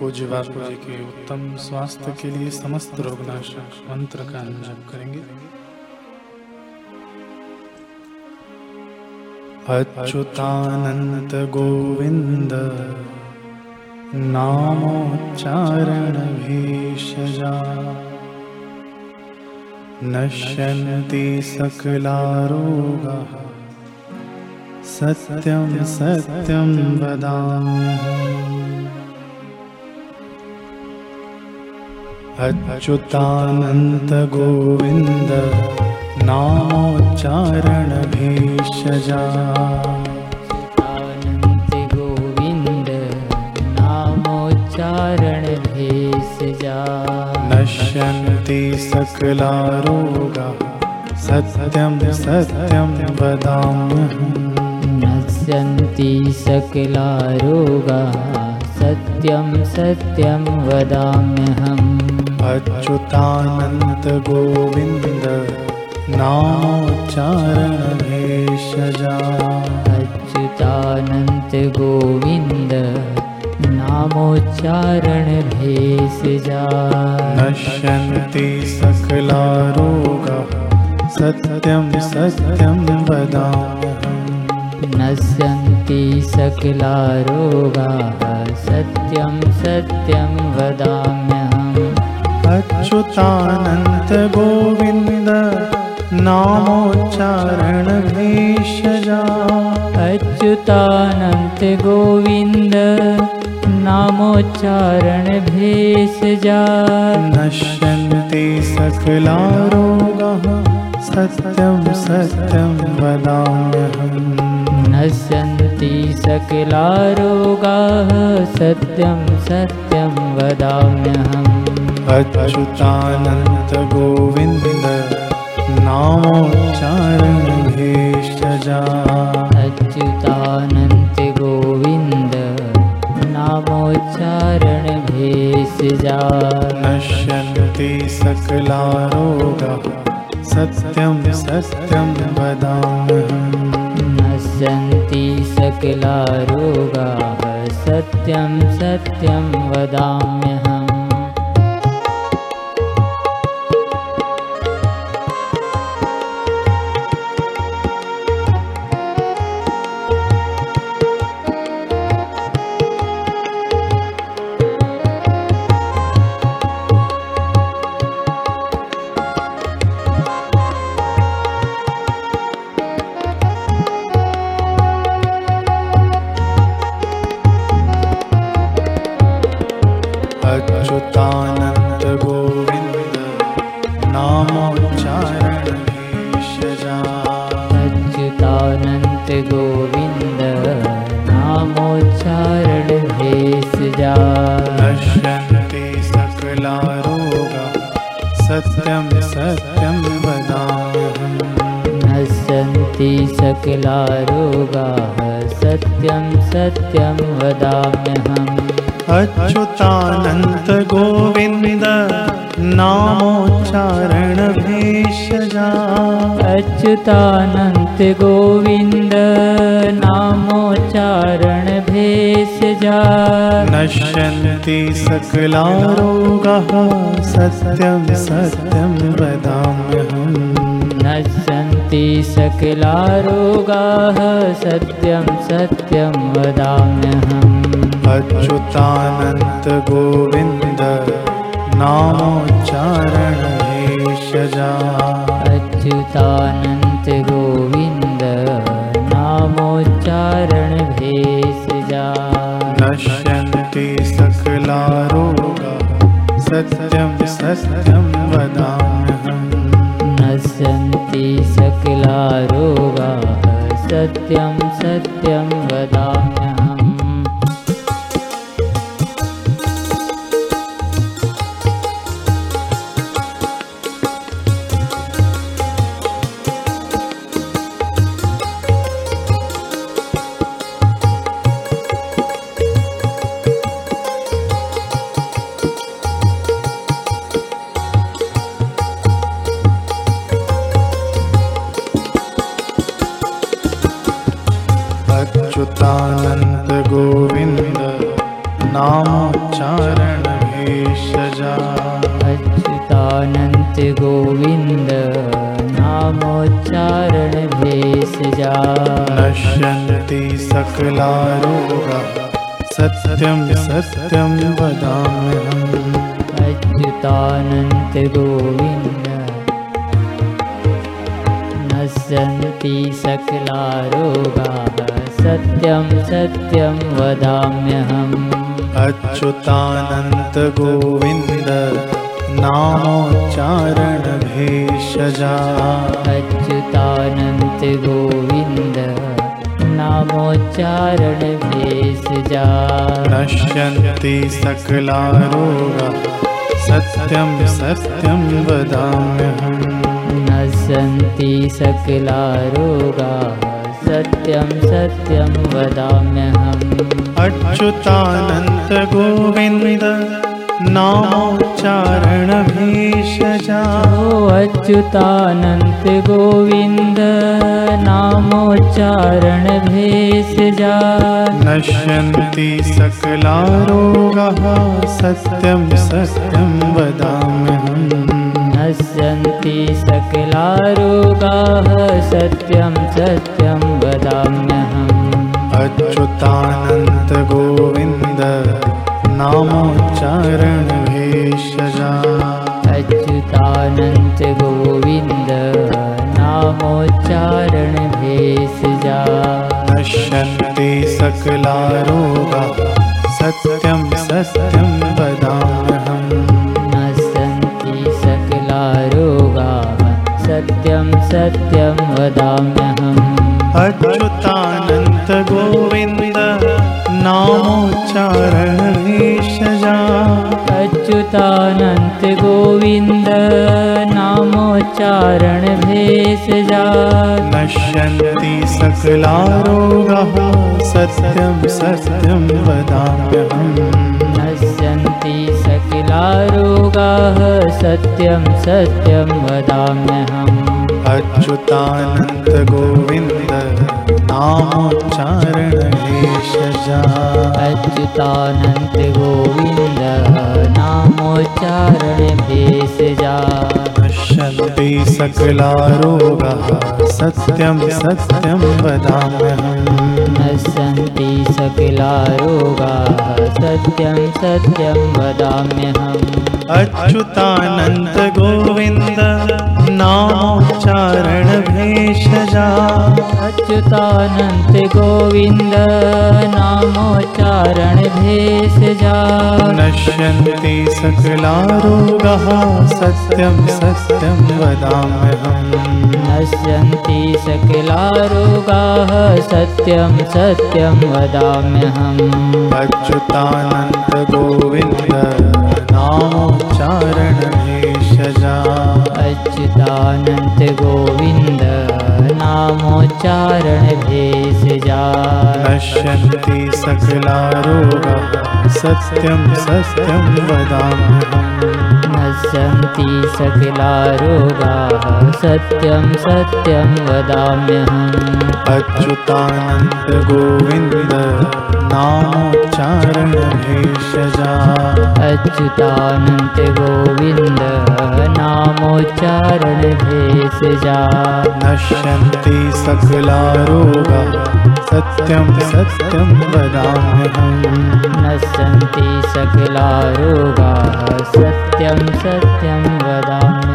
पूज्य बापू जी के उत्तम स्वास्थ्य के लिए समस्त रोगनाशक मंत्र का जप करेंगे। अच्युतानंत गोविंद नामोच्चारण भेषजा नश्यन्ति सकलारोगाः, सत्यं सत्यं वदामि। अच्युतानन्त गोविन्द नामोच्चारण भेषजा अनन्त गोविन्द नामोच्चारण भेषजा नश्यन्ति सकलारोगाः सत्यं सत्यं वदाम्यहम्। नश्यन्ति सकला रोगाः सत्यं सत्यं वदाम्यहम् अच्युतानन्त गोविन्द नामोच्चारण भेषजा अच्युतानन्त गोविन्द नामोच्चारण भेषजा नश्यन्ति सकलारोगाः सत्यं सत्यं वदाम्यहम् नश्यन्ति सकला रोगाः सत्यं सत्यं वदाम्यहम् अच्युतानन्त गोविन्द नामोच्चारण भेषजा अच्युतानन्त गोविन्द नामोच्चारण भेषजा नश्यन्ति सकलारोगाः सत्यं सत्यं वदाम्यहम्। नश्यन्ति सकला रोगाः सत्यं सत्यं वदाम्यहम् अच्युतानन्त गोविन्द भेषजा अच्युतानन्त गोविन्द नामोच्चारण भेषजा नश्यन्ति सकलारोगाः सत्यं सत्यं वदाम्यहम् नश्यन्ति सकला रोगाः सत्यं सत्यं वदाम्यहम् नश्यन्ति सकला रोगाः सत्यं सत्यं वदाम्यहम्। अच्युतानन्त गोविन्द नामोच्चारण भेषजा अच्युतानन्त गोविन्द नामोच्चारण भेषजा नश्यन्ति सकलारोगाः सत्यं सत्यं वदाम्यहम्। नश्यन्ति सकला रोगाः सत्यं सत्यं वदाम्यहम्। अच्युतानन्त गोविन्द नामोच्चारण भेषजा अच्युतानन्त गोविन्द नामोच्चारण भेषजा। नश्यन्ति सकलारोगाः सत्यं सत्यं वदाम्यहम् सत्यं नामोच्चारणभेषजा। नश्यन्ति सकलारोगा सत्यं सत्यं वदाम्यहम्। अच्युतानन्तगोविन्द नश्यन्ति सकलारोगाः सत्यं सत्यं वदाम्यहम्। अच्युतानन्तगोविन्द नामोच्चारणभेषजा। अच्युतानन्तगोविन्द नामोच्चारणभेषजा। नश्यन्ति सकलारोगा सत्यं सत्यं वदाम्यहम्। नश्यन्ति सकलारोगाः सत्यं सत्यं वदाम्यहम्। अच्युतानन्तगोविन्द नामोच्चारणभेषजा ओ अच्युतानन्तगोविन्द नामोच्चारणभेषजा नश्यन्ति सकलारोगाः सत्यं सत्यं वदाम्यहम्। नश्यन्ति सकलारोगाः सत्यं सत्यं वदाम्यहम् अच्युतानन्तगोविन्द नामोच्चारणभेषजा। अच्युतानन्तगोविन्द नामोच्चारणभेषजा। नश्यन्ति सकलारोगाः सत्यं सत्यं वदाम्यहम् नश्यन्ति सकलारोगाः सत्यं सत्यं वदाम्यहम्। अच्युतानन्तगोविन्द नामोच्चारणभेषजा नश्यन्ति सकलारोगाः सत्यं सत्यं वदाम्यहम्। नश्यन्ति सकलारोगाः सत्यं सत्यं वदाम्यहम्। अच्युतानन्तगोविन्द नामोच्चारणभेषजा सकलारोगाः। सत्यं सत्यं वदाम्यहम् नश्यन्ति सकलारोगाः। सत्यं सत्यं वदाम्यहम्। अच्युतानन्तगोविन्द नामोच्चारणभेषजा। अच्युतानन्तगोविन्द नामोच्चारणभेषजा। नश्यन्ति सकलारोगाः सत्यं सत्यं वदाम्यहम्। नश्यन्ति सकलारोगाः सत्यं सत्यं वदाम्यहम्। अच्युतानन्तगोविन्द नामोच्चारणभेषजा नश्यन्ति सकलारोगाः सत्यं सत्यं वदाम्यहम् नश्यन्ति सकलारोगाः सत्यं सत्यं वदाम्यहम्। अच्युतानन्तगोविन्द नामोच्चारणभेषजा अच्युतानन्तगोविन्द नामोच्चारणभेषजा नश्यन्ति सकलारोगाः सत्यं सत्यं वदाम्यहम्। नश्यन्ति सकलारोगाः सत्यं सत्यं वदामि।